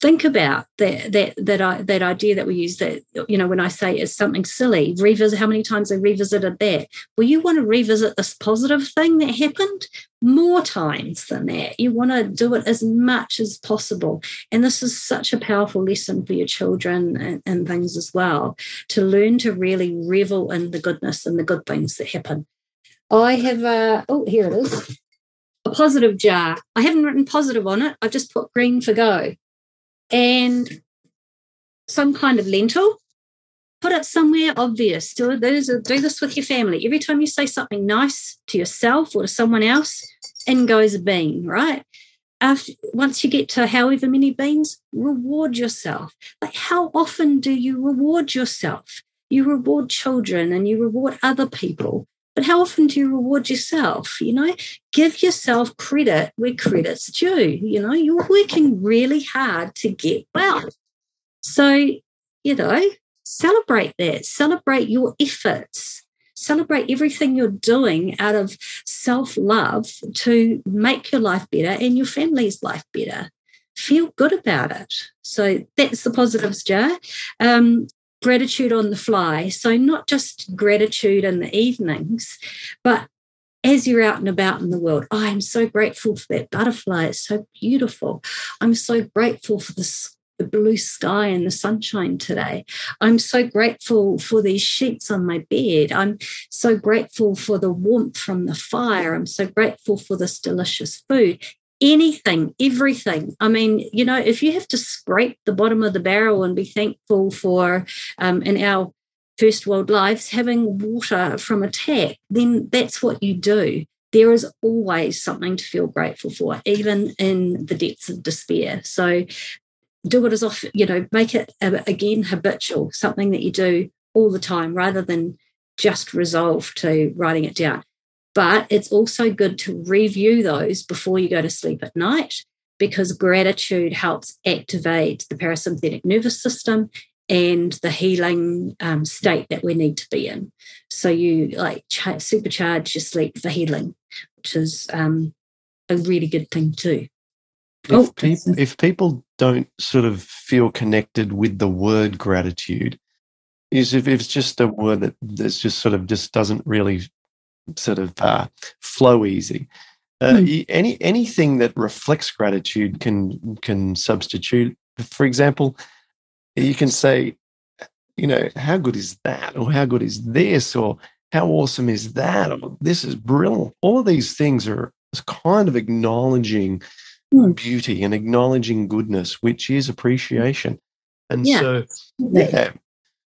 think about that that that that idea that we use that you know when I say is something silly revisit how many times I revisited that? Well you want to revisit this positive thing that happened more times than that. You want to do it as much as possible. And this is such a powerful lesson for your children and, and things as well to learn to really revel in the goodness and the good things that happen. I have a oh here it is. A positive jar. I haven't written positive on it. I've just put green for go and some kind of lentil. Put it somewhere obvious. Do, do this with your family. Every time you say something nice to yourself or to someone else, in goes a bean, right? After, once you get to however many beans, reward yourself. Like, how often do you reward yourself? You reward children and you reward other people. But how often do you reward yourself? You know, give yourself credit where credit's due. You know, you're working really hard to get well. So, you know, celebrate that, celebrate your efforts, celebrate everything you're doing out of self love to make your life better and your family's life better. Feel good about it. So that's the positives, Jar. Um, gratitude on the fly. So, not just gratitude in the evenings, but as you're out and about in the world, oh, I'm so grateful for that butterfly. It's so beautiful. I'm so grateful for the, the blue sky and the sunshine today. I'm so grateful for these sheets on my bed. I'm so grateful for the warmth from the fire. I'm so grateful for this delicious food anything, everything. I mean, you know, if you have to scrape the bottom of the barrel and be thankful for, um, in our first world lives, having water from a tap, then that's what you do. There is always something to feel grateful for, even in the depths of despair. So do it as often, you know, make it again habitual, something that you do all the time rather than just resolve to writing it down. But it's also good to review those before you go to sleep at night because gratitude helps activate the parasympathetic nervous system and the healing um, state that we need to be in. So you like ch- supercharge your sleep for healing, which is um, a really good thing too. If, oh, people, if people don't sort of feel connected with the word gratitude, is if it's just a word that that's just sort of just doesn't really sort of uh, flow easy. Uh, mm. Any anything that reflects gratitude can can substitute. For example, you can say, you know, how good is that, or how good is this, or how awesome is that, or this is brilliant. All of these things are kind of acknowledging mm. beauty and acknowledging goodness, which is appreciation. And yeah. so, yeah,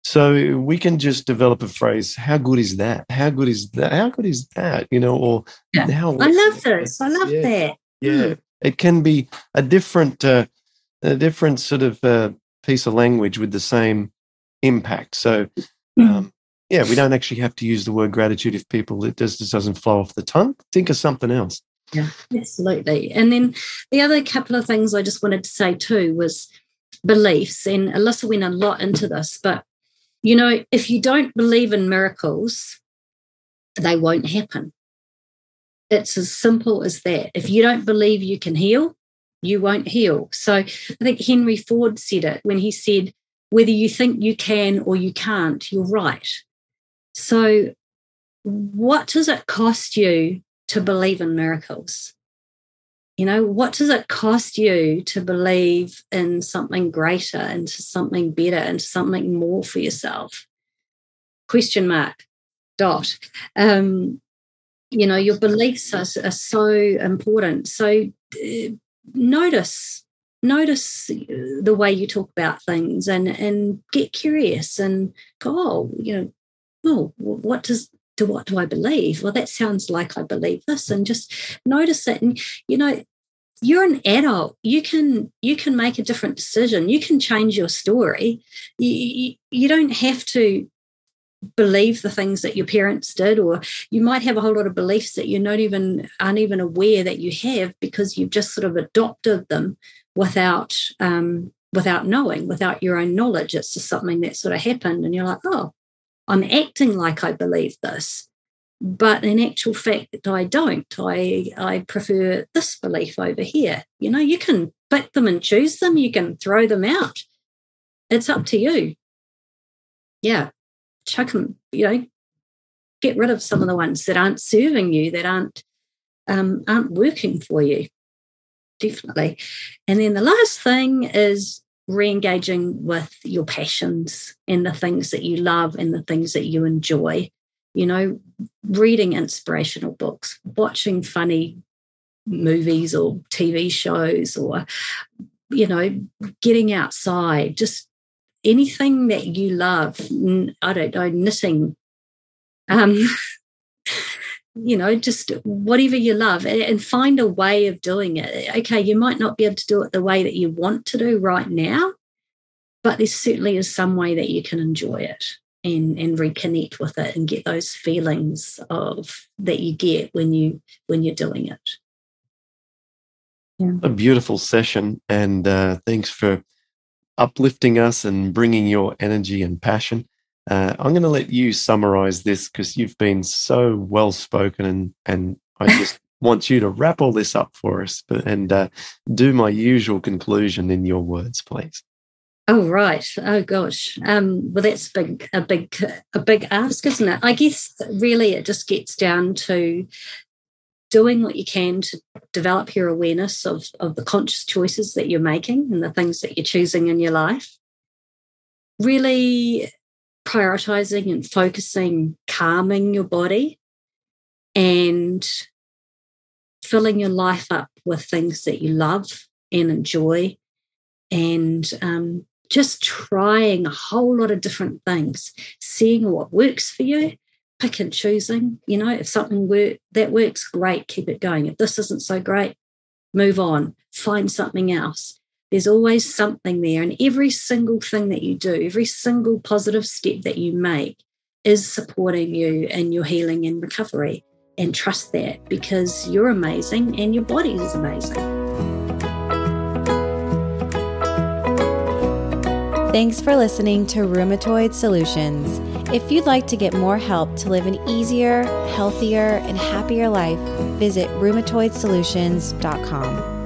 so we can just develop a phrase, how good is that? How good is that? How good is that? You know, or yeah. how I love this. I love yeah. that. Yeah. Mm. It can be a different uh, a different sort of uh, piece of language with the same impact. So mm. um, yeah, we don't actually have to use the word gratitude if people it just, just doesn't flow off the tongue. Think of something else. Yeah, absolutely. And then the other couple of things I just wanted to say too was beliefs. And Alyssa went a lot into this, but you know, if you don't believe in miracles, they won't happen. It's as simple as that. If you don't believe you can heal, you won't heal. So I think Henry Ford said it when he said, whether you think you can or you can't, you're right. So, what does it cost you to believe in miracles? You know, what does it cost you to believe in something greater, into something better, into something more for yourself? Question mark, dot. Um, you know, your beliefs are, are so important. So uh, notice notice the way you talk about things and and get curious and go oh you know oh what does to what do I believe? Well, that sounds like I believe this, and just notice it. And you know, you're an adult. You can you can make a different decision. You can change your story. You, you, you don't have to believe the things that your parents did or you might have a whole lot of beliefs that you're not even aren't even aware that you have because you've just sort of adopted them without um, without knowing without your own knowledge it's just something that sort of happened and you're like oh I'm acting like I believe this, but in actual fact, I don't. I I prefer this belief over here. You know, you can pick them and choose them. You can throw them out. It's up to you. Yeah, chuck them. You know, get rid of some of the ones that aren't serving you, that aren't um, aren't working for you. Definitely. And then the last thing is re-engaging with your passions and the things that you love and the things that you enjoy. You know reading inspirational books watching funny movies or tv shows or you know getting outside just anything that you love i don't know knitting. Um [laughs] you know, just whatever you love and find a way of doing it. Okay, you might not be able to do it the way that you want to do right now, but there certainly is some way that you can enjoy it and, and reconnect with it and get those feelings of that you get when you when you're doing it. Yeah. A beautiful session, and uh, thanks for uplifting us and bringing your energy and passion. Uh, I'm going to let you summarize this because you've been so well spoken, and and I just [laughs] want you to wrap all this up for us, but, and uh, do my usual conclusion in your words, please. Oh right. Oh gosh. Um, well, that's big, a big, a big ask, isn't it? I guess really it just gets down to doing what you can to develop your awareness of of the conscious choices that you're making and the things that you're choosing in your life. Really prioritizing and focusing, calming your body, and filling your life up with things that you love and enjoy, and um, just trying a whole lot of different things, seeing what works for you, pick and choosing. You know, if something work that works, great, keep it going. If this isn't so great, move on, find something else. There's always something there. And every single thing that you do, every single positive step that you make is supporting you in your healing and recovery. And trust that because you're amazing and your body is amazing. Thanks for listening to Rheumatoid Solutions. If you'd like to get more help to live an easier, healthier, and happier life, visit rheumatoidsolutions.com.